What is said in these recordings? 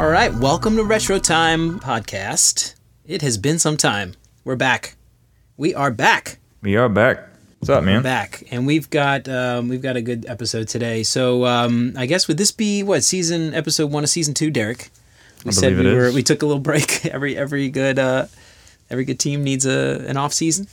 All right, welcome to Retro Time Podcast. It has been some time. We're back. We are back. We are back. What's up, man? We're Back, and we've got um, we've got a good episode today. So um, I guess would this be what season episode one of season two, Derek? We I said we it were is. we took a little break. Every every good uh, every good team needs a an off season.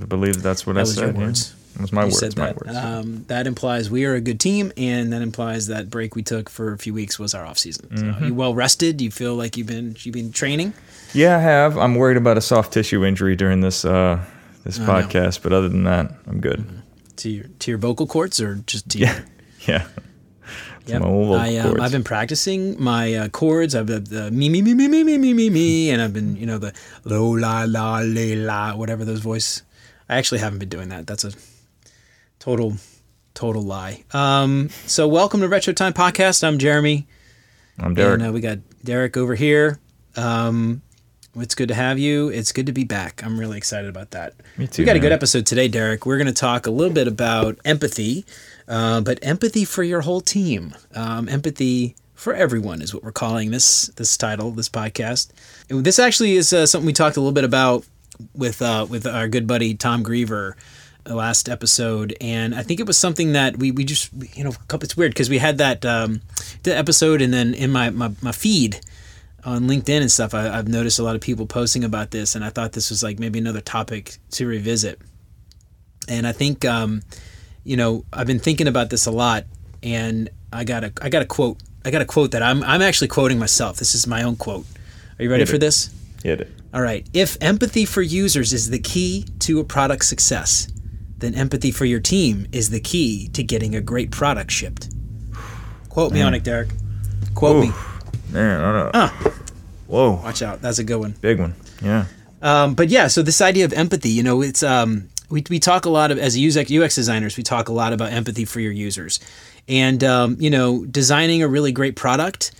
I believe that's what That I was said. your words. That my You words. said My that. words. Um, that implies we are a good team, and that implies that break we took for a few weeks was our off season. So Mm-hmm. you well rested? Do you feel like you've been you've been training? yeah, I have. I'm worried about a soft tissue injury during this uh, this I know. podcast, but other than that, I'm good. to your to your vocal cords or just to Yeah, your yeah. Yep. my old vocal I, um. I've been practicing my uh, cords. I've been the me me me me me me me me me, and I've been you know the lo la la le la whatever those voice. I actually haven't been doing that. That's a total total lie. Um, so welcome to Retro Time Podcast. I'm Jeremy, I'm Derek. and uh, we got Derek over here. Um, it's good to have you. It's good to be back. I'm really excited about that. Me too, We got a good episode today, Derek. We're going to talk a little bit about empathy, uh, but empathy for your whole team. Um, empathy for everyone is what we're calling this this title, this podcast. And this actually is uh, something we talked a little bit about with uh, with our good buddy Tom Greever last episode, and I think it was something that we, we just you know it's weird because we had that um, the episode, and then in my my, my feed on LinkedIn and stuff, I, I've noticed a lot of people posting about this, and I thought this was like maybe another topic to revisit. And I think, um, you know, I've been thinking about this a lot, and I got a I got a quote. I got a quote that I'm I'm actually quoting myself. This is my own quote. Are you ready Hit for it. this? Hit it. All right. If empathy for users is the key to a product success, then empathy for your team is the key to getting a great product shipped. Quote me on it, Derek. Quote me. Man, I don't know. Whoa, Watch out. That's a good one. big one. Yeah. Um, but yeah, so this idea of empathy, you know, it's um, we we talk a lot of as UX UX designers, we talk a lot about empathy for your users, and um, you know, designing a really great product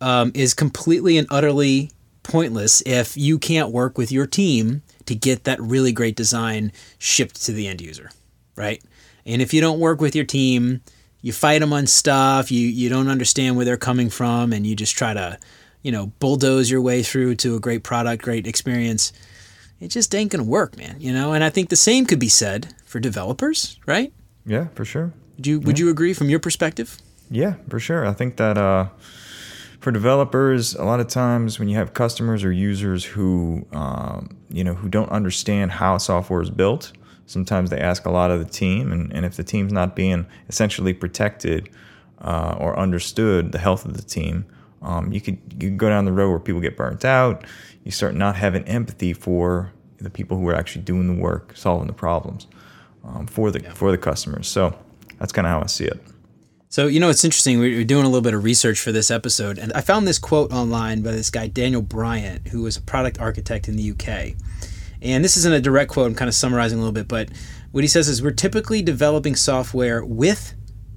um, is completely and utterly pointless if you can't work with your team to get that really great design shipped to the end user, right? And if you don't work with your team, you fight them on stuff, you you don't understand where they're coming from, and you just try to, you know, bulldoze your way through to a great product, great experience. It just ain't gonna work, man. You know, and I think the same could be said for developers, right? Yeah, for sure. Would you Would you agree from your perspective? Yeah, for sure. I think that uh, for developers, a lot of times when you have customers or users who um, you know who don't understand how software is built, sometimes they ask a lot of the team, and, and if the team's not being essentially protected uh, or understood the health of the team, um, you could you could go down the road where people get burnt out. You start not having empathy for the people who are actually doing the work, solving the problems um, for the for the customers. So that's kind of how I see it. So, you know, it's interesting. We were doing a little bit of research for this episode, and I found this quote online by this guy, Daniel Bryant, who was a product architect in the UK. And this isn't a direct quote, I'm kind of summarizing a little bit, but what he says is we're typically developing software with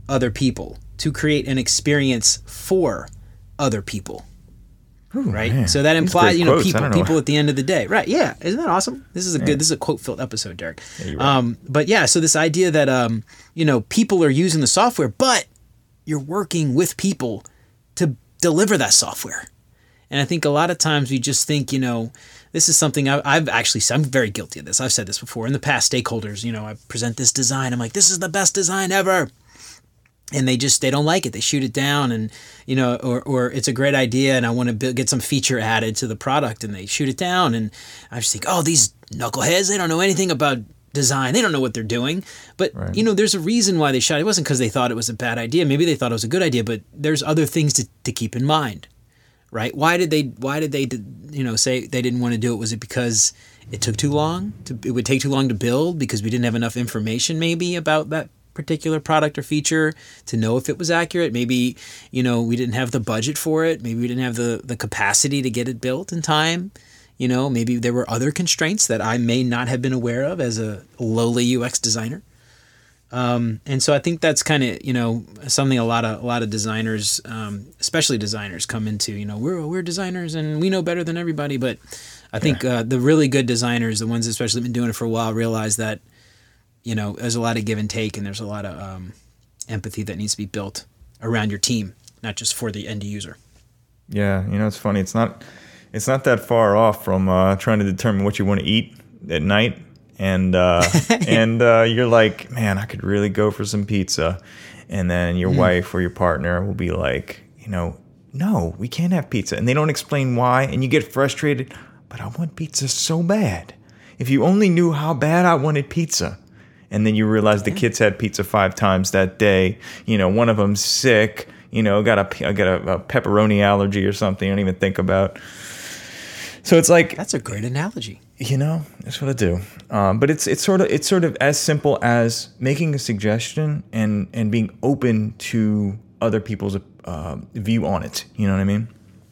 other people to create an experience for other people. right? man. So that implies, you know, quotes. People know. people at the end of the day. Right. Yeah. Isn't that awesome? This is a good this is a quote filled episode, Derek. you're right. Um, but yeah, so this idea that um, you know, people are using the software, but you're working with people to deliver that software. And I think a lot of times we just think, you know, this is something I, I've actually, I'm very guilty of this. I've said this before in the past. Stakeholders, you know, I present this design. I'm like, this is the best design ever and they just they don't like it they shoot it down and you know or, or it's a great idea and i want to build, get some feature added to the product and they shoot it down and i just think oh these knuckleheads they don't know anything about design. They don't know what they're doing. But Right. you know there's a reason why they shot it. it wasn't because they thought it was a bad idea. Maybe they thought it was a good idea but there's other things to, to keep in mind right? Why did they why did they you know say they didn't want to do it? Was it because it took too long to it would take too long to build because we didn't have enough information maybe about that particular product or feature to know if it was accurate? Maybe you know we didn't have the budget for it. Maybe we didn't have the the capacity to get it built in time you know maybe there were other constraints that i may not have been aware of as a lowly ux designer um, and so I think that's kind of you know something a lot of a lot of designers, um, especially designers, come into. You know, we're we're designers and we know better than everybody. But I think uh, the really good designers, the ones especially been doing it for a while, realize that you know there's a lot of give and take, and there's a lot of um, empathy that needs to be built around your team, not just for the end user. Yeah, you know it's funny. It's not it's not that far off from uh, trying to determine what you want to eat at night, and uh, and uh, you're like, man, I could really go for some pizza, and then your mm. wife or your partner will be like, you know, no, we can't have pizza, and they don't explain why, and you get frustrated. But I want pizza so bad. If you only knew how bad I wanted pizza, and then you realize the kids had pizza five times that day. You know, one of them's sick. You know, got a got a, a pepperoni allergy or something. You don't even think about. So it's like that's a great analogy. You know, that's what I do. Um, but it's it's sort of it's sort of as simple as making a suggestion and and being open to other people's uh, view on it. You know what I mean?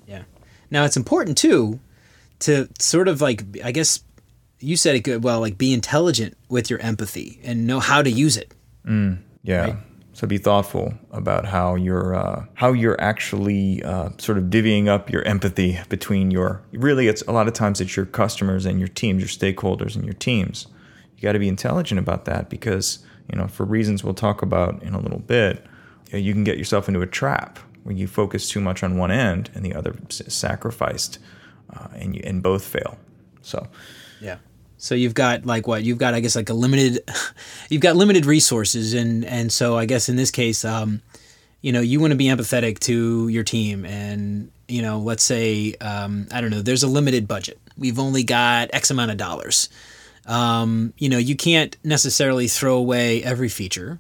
Yeah. Now it's important too to sort of like I guess you said it good well like be intelligent with your empathy and know how to use it. Mm, yeah. Right? So be thoughtful about how you're uh, how you're actually uh, sort of divvying up your empathy between your really it's a lot of times it's your customers and your teams, your stakeholders and your teams. You got to be intelligent about that because you know for reasons we'll talk about in a little bit, you can get yourself into a trap where you focus too much on one end and the other is sacrificed, uh, and you and both fail. So yeah. So you've got like what? You've got I guess like a limited you've got limited resources and and so I guess in this case um you know you want to be empathetic to your team and you know let's say um, I don't know there's a limited budget. We've only got X amount of dollars. Um, you know you can't necessarily throw away every feature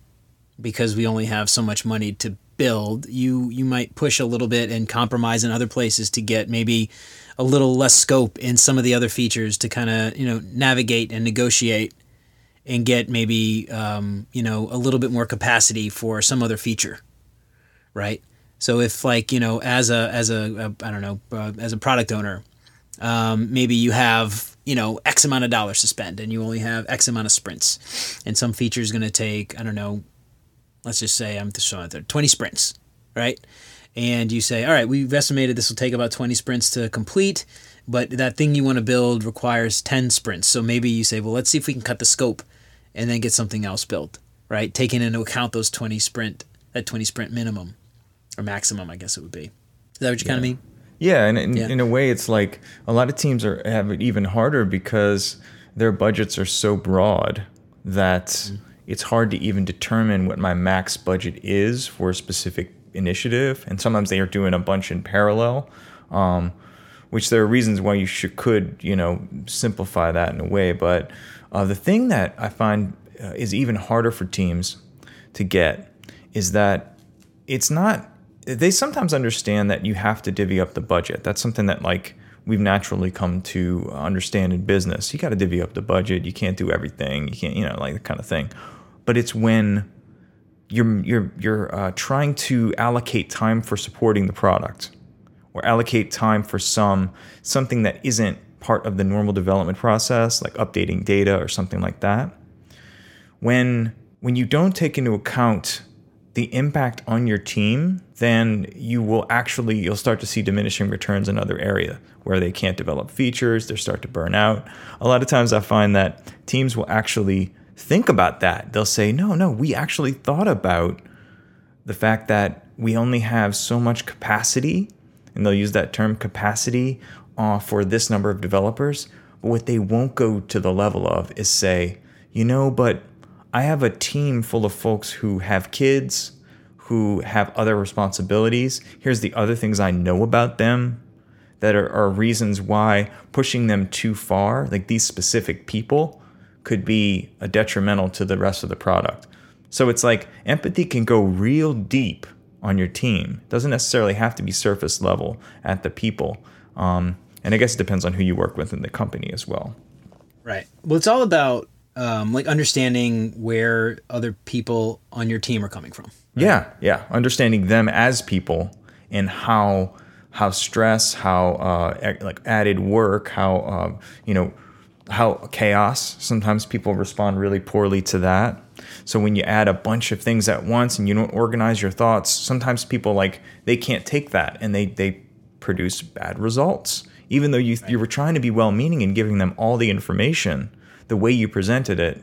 because we only have so much money to build. You you might push a little bit and compromise in other places to get maybe a little less scope in some of the other features to kind of you know navigate and negotiate and get maybe um, you know a little bit more capacity for some other feature, right? So if like you know as a as a a I don't know uh, as a product owner, um, maybe you have you know X amount of dollars to spend and you only have X amount of sprints, and some feature is going to take I don't know, let's just say I'm just twenty sprints, right? And you say, all right, we've estimated this will take about 20 sprints to complete, but that thing you want to build requires 10 sprints. So maybe you say, well, let's see if we can cut the scope and then get something else built, right? Taking into account those 20 sprint, that 20 sprint minimum or maximum, I guess it would be. Is that what you yeah. kind of mean? Yeah, and in, yeah. in a way, it's like a lot of teams are have it even harder because their budgets are so broad that mm-hmm. it's hard to even determine what my max budget is for a specific initiative, and sometimes they are doing a bunch in parallel. Um, which there are reasons why you should could you know simplify that in a way. But uh, the thing that I find uh, is even harder for teams to get is that it's not. They sometimes understand that you have to divvy up the budget. That's something that like we've naturally come to understand in business. You got to divvy up the budget. You can't do everything. You can't, you know, like that kind of thing. But it's when you're you're you're uh, trying to allocate time for supporting the product or allocate time for some something that isn't part of the normal development process like updating data or something like that. When when you don't take into account the impact on your team then you will actually you'll start to see diminishing returns in other area where they can't develop features they start to burn out. A lot of times i find that teams will actually think about that. They'll say, no, no, we actually thought about the fact that we only have so much capacity, and they'll use that term capacity uh, for this number of developers. But what they won't go to the level of is say, you know, but I have a team full of folks who have kids, who have other responsibilities. Here's the other things I know about them that are, are reasons why pushing them too far, like these specific people, could be a detrimental to the rest of the product. So it's like empathy can go real deep on your team. It doesn't necessarily have to be surface level at the people. Um, and I guess it depends on who you work with in the company as well. Right. Well, it's all about um, like understanding where other people on your team are coming from. Right? Yeah, yeah. Understanding them as people and how how stress, how uh, like added work, how uh, you know how chaos sometimes people respond really poorly to that. So when you add a bunch of things at once and you don't organize your thoughts sometimes people like they can't take that and they they produce bad results. Even though you you were trying to be well meaning and giving them all the information the way you presented it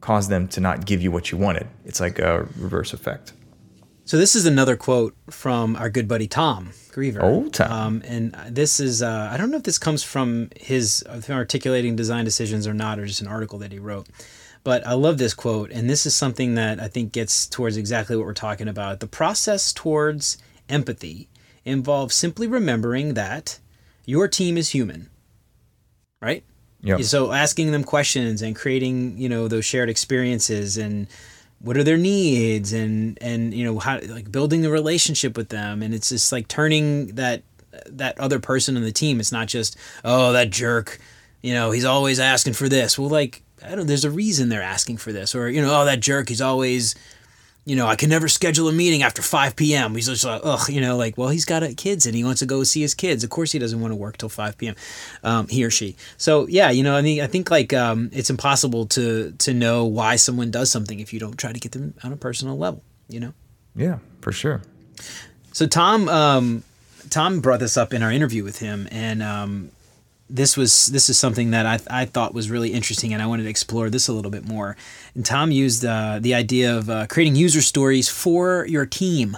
caused them to not give you what you wanted. It's like a reverse effect So this is another quote from our good buddy Tom Greever. Oh, Tom. Um, and this is uh, I don't know if this comes from his articulating design decisions or not, or just an article that he wrote. But I love this quote, and this is something that I think gets towards exactly what we're talking about. The process towards empathy involves simply remembering that your team is human, right? Yep. So asking them questions and creating, you know, those shared experiences and what are their needs and and you know how like building the relationship with them. And it's just like turning that that other person on the team. It's not just oh that jerk you know he's always asking for this. Well like i don't there's a reason they're asking for this. Or you know oh that jerk he's always you know, I can never schedule a meeting after 5 p.m. He's just like, ugh, you know, like, well, he's got kids and he wants to go see his kids. Of course, he doesn't want to work till 5 p.m. Um, he or she. So yeah, you know, I mean, I think like um, it's impossible to to know why someone does something if you don't try to get them on a personal level. You know. Yeah, for sure. So Tom, um, Tom brought this up in our interview with him, and um, this was this is something that I, I thought was really interesting and I wanted to explore this a little bit more. And Tom used uh, the idea of uh, creating user stories for your team,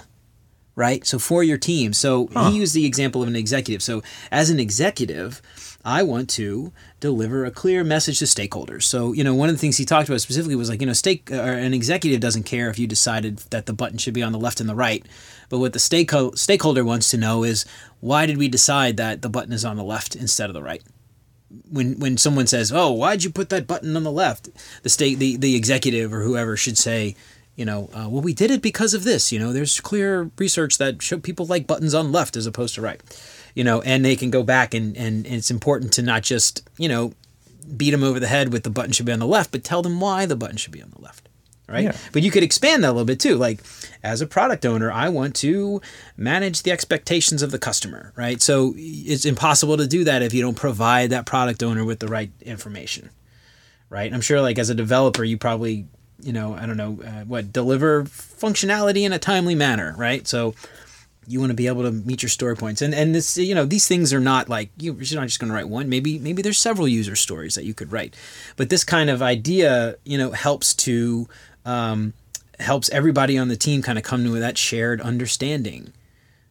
right? So for your team. So huh. he used the example of an executive. So as an executive, I want to deliver a clear message to stakeholders. So, you know, one of the things he talked about specifically was like, you know, stake, uh, an executive doesn't care if you decided that the button should be on the left and the right. But what the stake- stakeholder wants to know is why did we decide that the button is on the left instead of the right? When, when someone says, "Oh, why'd you put that button on the left?" the state the, the executive or whoever should say, you know, uh, well, we did it because of this. You know, there's clear research that show people like buttons on left as opposed to right you know, and they can go back and, and it's important to not just, you know, beat them over the head with the button should be on the left, but tell them why the button should be on the left. Right. Yeah. But you could expand that a little bit too. Like, as a product owner, I want to manage the expectations of the customer. Right. So it's impossible to do that if you don't provide that product owner with the right information. Right. I'm sure, like, as a developer, you probably, you know, I don't know, uh, what, deliver functionality in a timely manner. Right. So, you want to be able to meet your story points and and this you know these things are not like you're not just going to write one maybe maybe there's several user stories that you could write but this kind of idea you know helps to um, helps everybody on the team kind of come to that shared understanding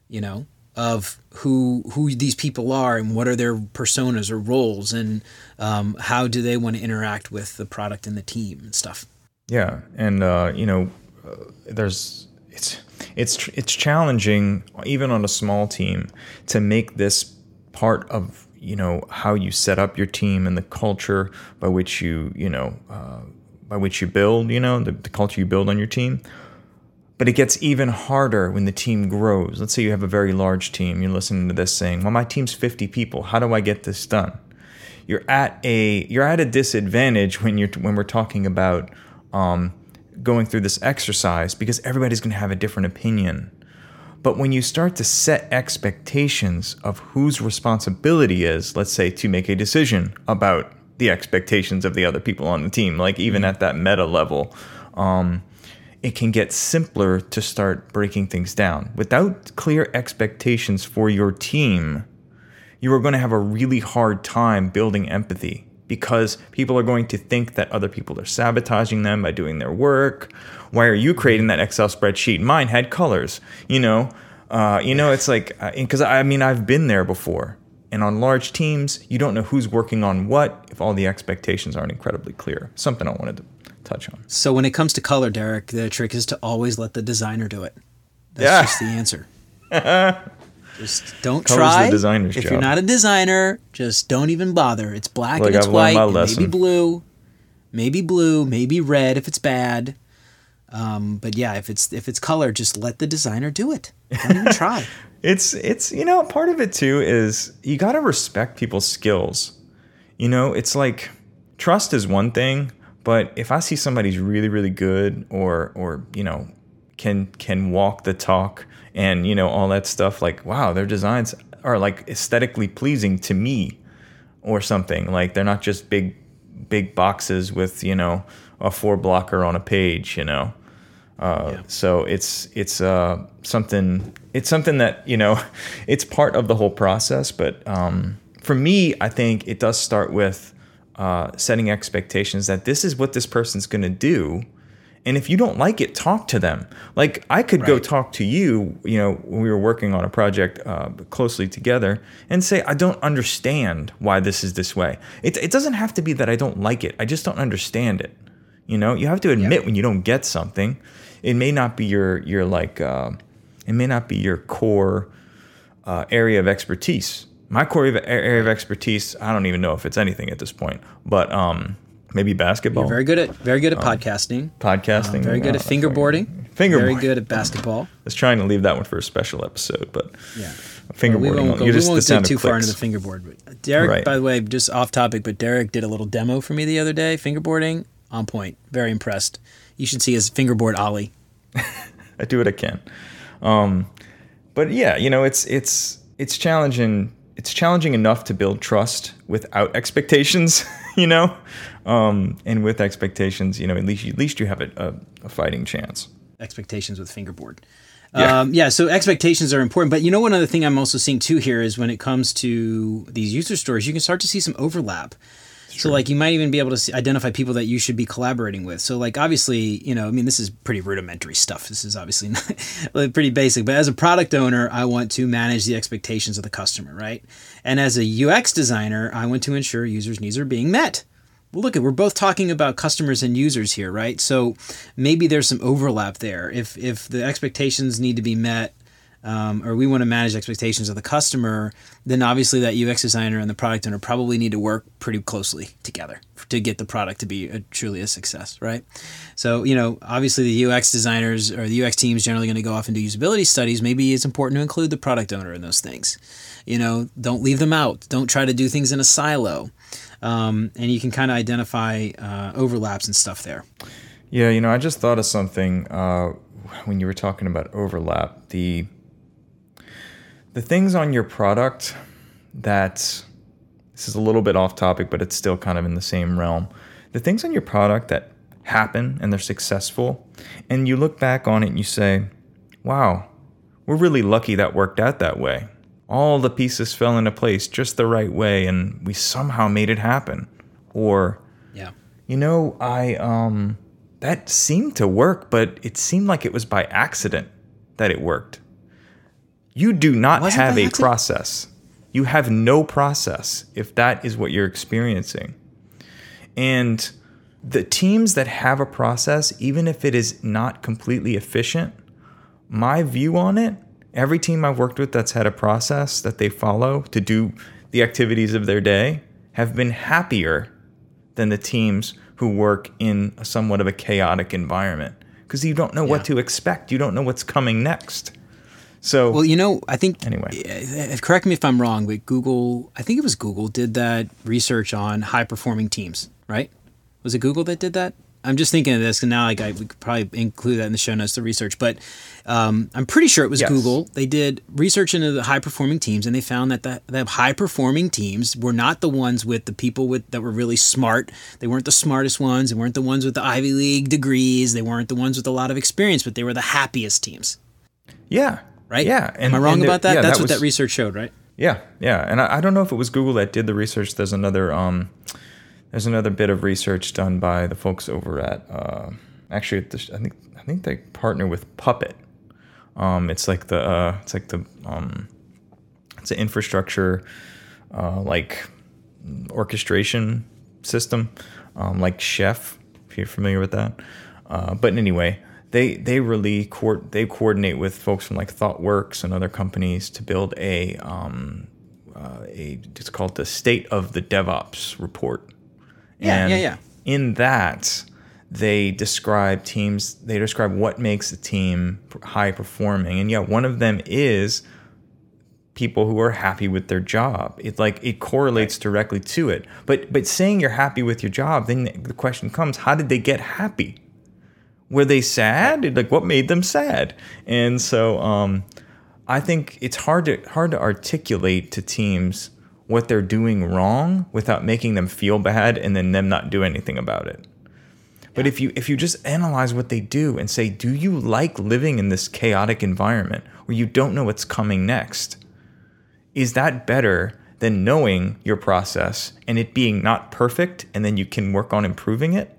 you know of who who these people are and what are their personas or roles and um, how do they want to interact with the product and the team and stuff yeah and uh, you know uh, there's it's it's it's challenging even on a small team to make this part of you know how you set up your team and the culture by which you you know uh, by which you build you know the, the culture you build on your team. But it gets even harder when the team grows. Let's say you have a very large team you're listening to this saying well my team's 50 people how do i get this done? You're at a you're at a disadvantage when you're when we're talking about um, going through this exercise because everybody's going to have a different opinion. But when you start to set expectations of whose responsibility is, let's say, to make a decision about the expectations of the other people on the team, like even at that meta level, um, it can get simpler to start breaking things down. Without clear expectations for your team, you are going to have a really hard time building empathy because people are going to think that other people are sabotaging them by doing their work. Why are you creating that Excel spreadsheet? Mine had colors. You know, uh, you know, it's like because uh, I mean I've been there before. And on large teams, you don't know who's working on what if all the expectations aren't incredibly clear. Something I wanted to touch on. So when it comes to color, Derek, the trick is to always let the designer do it. That's yeah. just the answer. Just don't Color's try. The designer's if job. you're not a designer, just don't even bother. It's black like and it's I've white, and maybe blue, maybe blue, maybe red if it's bad. Um, but yeah, if it's if it's color, just let the designer do it. Don't even try. it's it's you know part of it too is you got to respect people's skills. You know, it's like trust is one thing, but if I see somebody's really really good or or you know can can walk the talk and you know all that stuff like wow their designs are like aesthetically pleasing to me or something like they're not just big big boxes with you know a four blocker on a page you know uh, yeah. so it's it's uh, something it's something that you know it's part of the whole process but um, for me i think it does start with uh, setting expectations that this is what this person's going to do And if you don't like it, talk to them. Like I could go talk to you, you know, when we were working on a project uh, closely together and say, I don't understand why this is this way. It, it doesn't have to be that I don't like it. I just don't understand it. You know, you have to admit when you don't get something. It may not be your, your like, uh, it may not be your core uh, area of expertise. My core area of- area of expertise, I don't even know if it's anything at this point, but um, maybe basketball, You're very good at very Um, good at podcasting. podcasting, Very good uh, at fingerboarding. Very good at basketball. I was trying to leave that one for a special episode, but Yeah. fingerboarding. we won't go, you we just won't sound too far into the fingerboard. But Derek, Right. by the way, just off topic, but Derek did a little demo for me the other day. Fingerboarding on point. Very impressed. You should see his fingerboard ollie. I do what I can. Um, but yeah, you know, it's it's it's challenging. It's challenging enough to build trust without expectations, you know, um, and with expectations, you know, at least at least you have a, a, a fighting chance. expectations with fingerboard. Yeah. Um, yeah, so expectations are important. But you know, one other thing I'm also seeing too here is when it comes to these user stories, you can start to see some overlap. So, like, you might even be able to see, identify people that you should be collaborating with. So, like, obviously, you know, I mean, this is pretty rudimentary stuff. This is obviously not, pretty basic. But as a product owner, I want to manage the expectations of the customer, right? And as a UX designer, I want to ensure users' needs are being met well, look, at we're both talking about customers and users here, right? So maybe there's some overlap there. If if the expectations need to be met, um, or we want to manage expectations of the customer, then obviously that UX designer and the product owner probably need to work pretty closely together to get the product to be a, truly a success, right? So you know, obviously the UX designers or the UX team is generally going to go off and do usability studies. Maybe it's important to include the product owner in those things. You know, don't leave them out. Don't try to do things in a silo um, and you can kind of identify uh, overlaps and stuff there. Yeah, you know, I just thought of something uh, when you were talking about overlap. The the things on your product that this is a little bit off topic, but it's still kind of in the same realm. The things on your product that happen and they're successful, and you look back on it and you say, "Wow, we're really lucky that worked out that way." All the pieces fell into place just the right way, and we somehow made it happen. Or Yeah. you know, I um that seemed to work, but it seemed like it was by accident that it worked. You do not Was it have a process. You have no process if that is what you're experiencing. And the teams that have a process, even if it is not completely efficient, my view on it, every team I've worked with that's had a process that they follow to do the activities of their day have been happier than the teams who work in somewhat of a chaotic environment because you don't know what to expect. You don't know what's coming next. So, Well, you know, I think. Anyway. uh, correct me if I'm wrong, but Google, I think it was Google, did that research on high performing teams, right? Was it Google that did that? I'm just thinking of this, and now like I, we could probably include that in the show notes, the research. But um, I'm pretty sure it was Yes. Google. They did research into the high performing teams, and they found that the, the high performing teams were not the ones with the people with that were really smart. They weren't the smartest ones. They weren't the ones with the Ivy League degrees. They weren't the ones with a lot of experience, but they were the happiest teams. yeah. Right? Yeah. Am I wrong and about that? yeah, That's what was- that research showed, right? Yeah, yeah, and I, I don't know if it was Google that did the research. There's another um, there's another bit of research done by the folks over at uh, actually at the, I think I think they partner with Puppet. Um, it's like the uh, it's like the um, it's an infrastructure uh, like orchestration system, um, like Chef, if you're familiar with that. Uh, but anyway, they they really co- they coordinate with folks from like ThoughtWorks and other companies to build a um, uh, a it's called the State of the DevOps report. Yeah, and yeah, yeah. In that, they describe teams. They describe what makes a team high performing, and yeah, one of them is people who are happy with their job. It like it correlates directly to it. But but saying you're happy with your job, then the question comes: How did they get happy? Were they sad? Like what made them sad? And so um, I think it's hard to hard to articulate to teams what they're doing wrong without making them feel bad and then them not do anything about it. But if you if you just analyze what they do and say, do you like living in this chaotic environment where you don't know what's coming next? Is that better than knowing your process and it being not perfect and then you can work on improving it?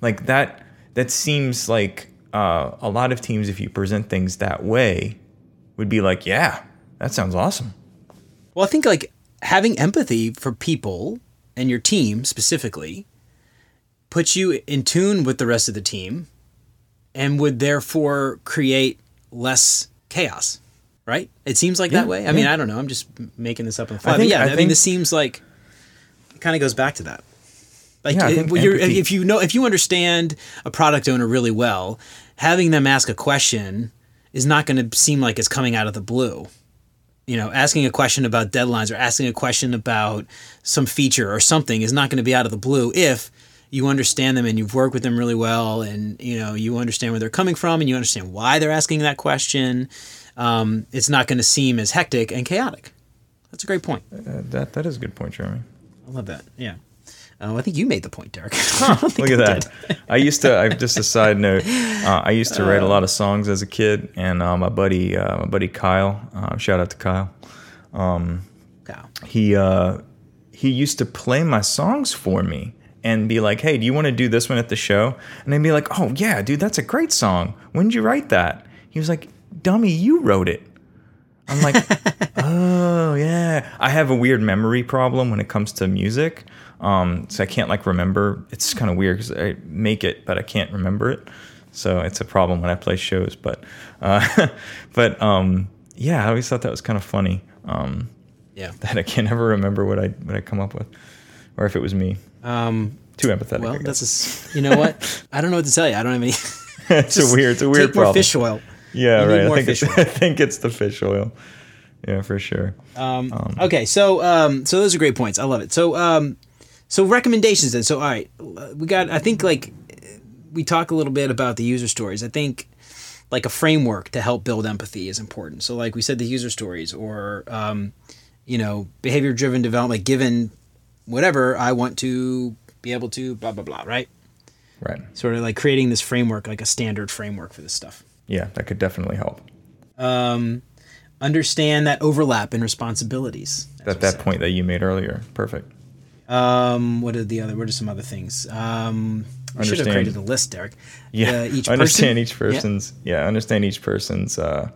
Like that that seems like uh, a lot of teams, if you present things that way, would be like, yeah, that sounds awesome. Well, I think like having empathy for people and your team specifically puts you in tune with the rest of the team and would therefore create less chaos, right? It seems like that way. I mean, I don't know. I'm just making this up on the fly. Think- but yeah, I I, mean, think- this seems like it kind of goes back to that. Like, Yeah, I think well, you're, if you know, if you understand a product owner really well, having them ask a question is not going to seem like it's coming out of the blue you know, asking a question about deadlines or asking a question about some feature or something is not going to be out of the blue if you understand them and you've worked with them really well and you know you understand where they're coming from and you understand why they're asking that question. Um, it's not going to seem as hectic and chaotic. That's a great point. Uh, that that is a good point, Jeremy. I love that. Yeah. Uh, I think you made the point, Derek. Look at I that. I used to. I just a side note. Uh, I used to write a lot of songs as a kid, and uh, my buddy, uh, my buddy Kyle. Uh, shout out to Kyle. Wow. He uh, he used to play my songs for me and be like, "Hey, do you want to do this one at the show?" And I'd be like, "Oh yeah, dude, that's a great song. When did you write that?" He was like, "Dummy, you wrote it." I'm like, oh yeah. I have a weird memory problem when it comes to music, um, so I can't like remember. It's kind of weird because I make it, but I can't remember it. So it's a problem when I play shows. But, uh, but um, yeah, I always thought that was kind of funny. Um, Yeah. that I can't ever remember what I what I come up with, or if it was me. Um, Too empathetic. well, that's a you know what? I don't know what to tell you. I don't have any. it's a weird. It's a weird Take more fish oil. Yeah, You right. I think it's, oil. I think it's the fish oil. Yeah, for sure. Um, okay, so um, so those are great points. I love it. So um, so recommendations then. So all right, we got. I think like we talk a little bit about the user stories. I think like a framework to help build empathy is important. So like we said, the user stories or um, you know behavior driven development. Like Given whatever I want to be able to blah blah blah. Right. Right. Sort of like creating this framework, like a standard framework for this stuff. Yeah, that could definitely help. Um, understand that overlap in responsibilities. At we that point that you made earlier. Perfect. Um, what are the other? What are some other things? Um, we should have created a list, Derek. Yeah, Uh, each understand person? each person's yeah. understand each person's uh,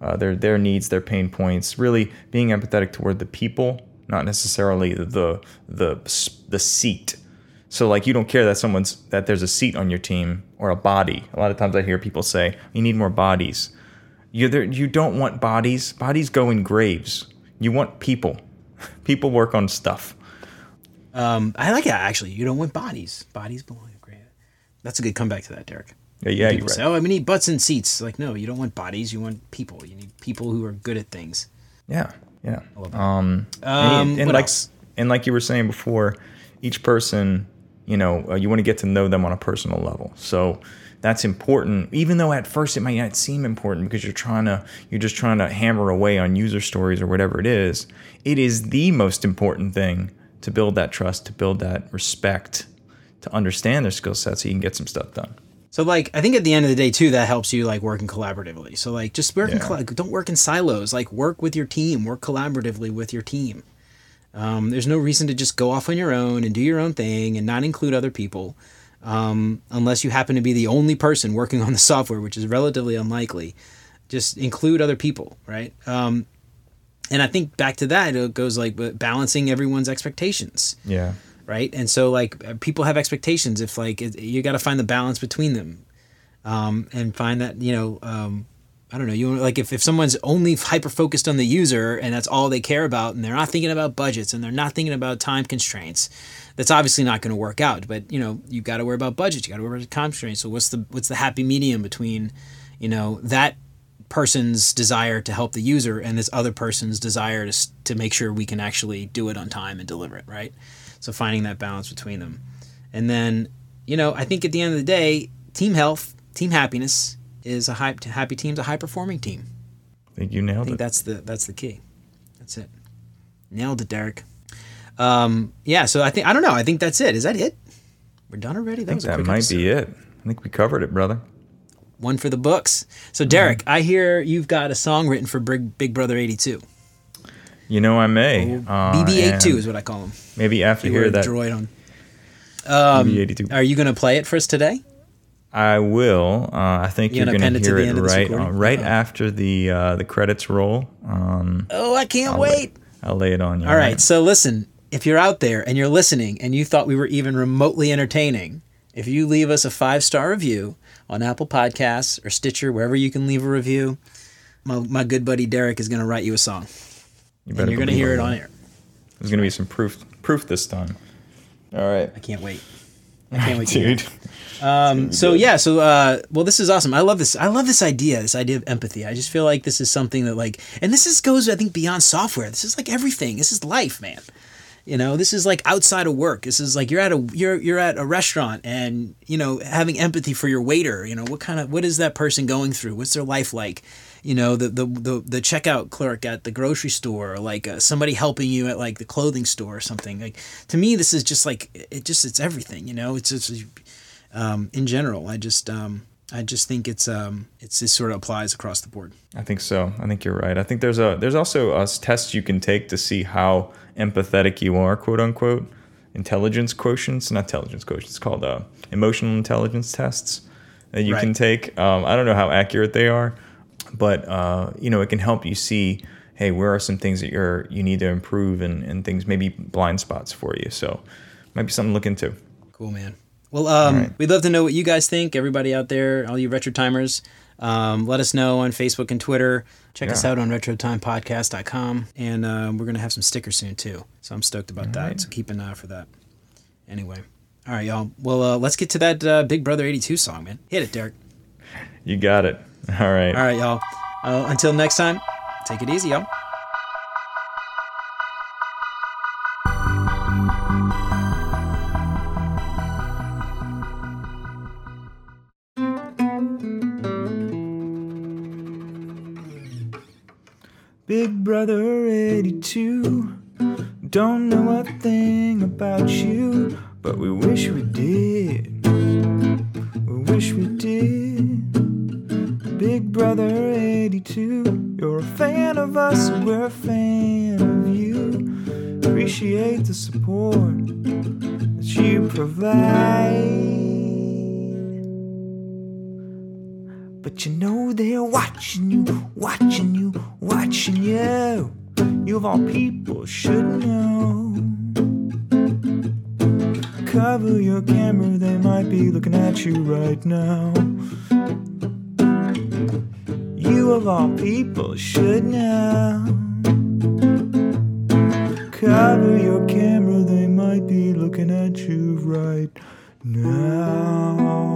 uh, their their needs, their pain points. Really being empathetic toward the people, not necessarily the the the seat. So like you don't care that someone's that there's a seat on your team or a body. A lot of times I hear people say you need more bodies. You there, you don't want bodies. Bodies go in graves. You want people. People work on stuff. Um, I like that actually. You don't want bodies. Bodies belong in grave. That's a good comeback to that, Derek. Yeah, yeah, you're right. say, "Oh, I need butts and seats." Like, no, you don't want bodies. You want people. You need people who are good at things. Yeah, yeah. I love that. Um, Um, and, and like else? and like you were saying before, each person, you know, uh, you want to get to know them on a personal level. So that's important, even though at first it might not seem important because you're trying to you're just trying to hammer away on user stories or whatever it is. It is the most important thing to build that trust, to build that respect, to understand their skill set, so you can get some stuff done. So, like, I think at the end of the day, too, that helps you like working collaboratively. So, like, just work in Yeah. coll- don't work in silos. Like, work with your team. Work collaboratively with your team. Um, there's no reason to just go off on your own and do your own thing and not include other people, um, unless you happen to be the only person working on the software, which is relatively unlikely. Just include other people, right? Um, and I think back to that, it goes like balancing everyone's expectations Yeah. right? And so like people have expectations. If like it, you got to find the balance between them, um, and find that you know um, I don't know you like if if someone's only hyper focused on the user and that's all they care about, and they're not thinking about budgets and they're not thinking about time constraints. That's obviously not going to work out. But you know you've got to worry about budgets. You got to worry about time constraints. So what's the what's the happy medium between you know that person's desire to help the user and this other person's desire to, to make sure we can actually do it on time and deliver it right so finding that balance between them and then you know i think at the end of the day team health team happiness is a high, happy team's a high performing team I think you nailed it. i think it. that's the that's the key that's it nailed it derek um yeah so i think i don't know i think that's it is that it we're done already that I think that might episode. be it. I think we covered it, brother. One for the books so derek i hear you've got a song written for big, big brother 82 You know I may. Uh, bb82 and is what i call him Maybe after You hear that droid on Um, BB82. Are you going to play it for us today? I will. Uh, I think You you are gonna going to hear it end of this right uh, right Oh. after the uh, the credits roll. Um, Oh, I can't I'll wait. I'll lay it on you. All right, so listen, if you're out there and you're listening and you thought we were even remotely entertaining, if you leave us a five star review on Apple Podcasts or Stitcher, wherever you can leave a review, my, my good buddy Derek is going to write you a song. You And you're going to hear it on air. There's going to be some proof proof this time. All right, I can't wait. I can't wait to hear it. dude. Um, so yeah, so uh, well, this is awesome. I love this. I love this idea. This idea of empathy. I just feel like this is something that like, and this is goes I think beyond software. This is like everything. This is life, man. You know, this is like outside of work. This is like you're at a you're you're at a restaurant and you know having empathy for your waiter. You know what kind of what is that person going through? What's their life like? You know the the the, the checkout clerk at the grocery store, or like uh, somebody helping you at like the clothing store or something. Like to me, this is just like it just it's everything. You know, it's just um, in general. I just um, I just think it's um, it's it sort of applies across the board. I think so. I think you're right. I think there's a there's also a tests you can take to see how empathetic you are, quote unquote. Intelligence quotients, not intelligence quotients. It's called uh, emotional intelligence tests that you can take. Um, I don't know how accurate they are, but uh, you know it can help you see. Hey, where are some things that you're you need to improve and, and things maybe blind spots for you. So might be something to look into. Cool, man. Well, um, right. we'd love to know what you guys think. Everybody out there, all you retro timers, um, let us know on Facebook and Twitter. Check us out on retrotimepodcast.com. And um, we're going to have some stickers soon, too. So I'm stoked about that. right. So keep an eye out for that. Anyway. All right, y'all. Well, uh, let's get to that uh, Big Brother 82 song, man. Hit it, Derek. You got it. All right. All right, y'all. Uh, until next time, take it easy, y'all. Brother 82. Don't know a thing about you, but we wish we did. We wish we did. Big Brother 82. You're a fan of us, we're a fan of you. Appreciate the support that you provide. But you know they're watching you, watching you, watching you. You of all people should know. Cover your camera, they might be looking at you right now. You of all people should know. Cover your camera, they might be looking at you right now.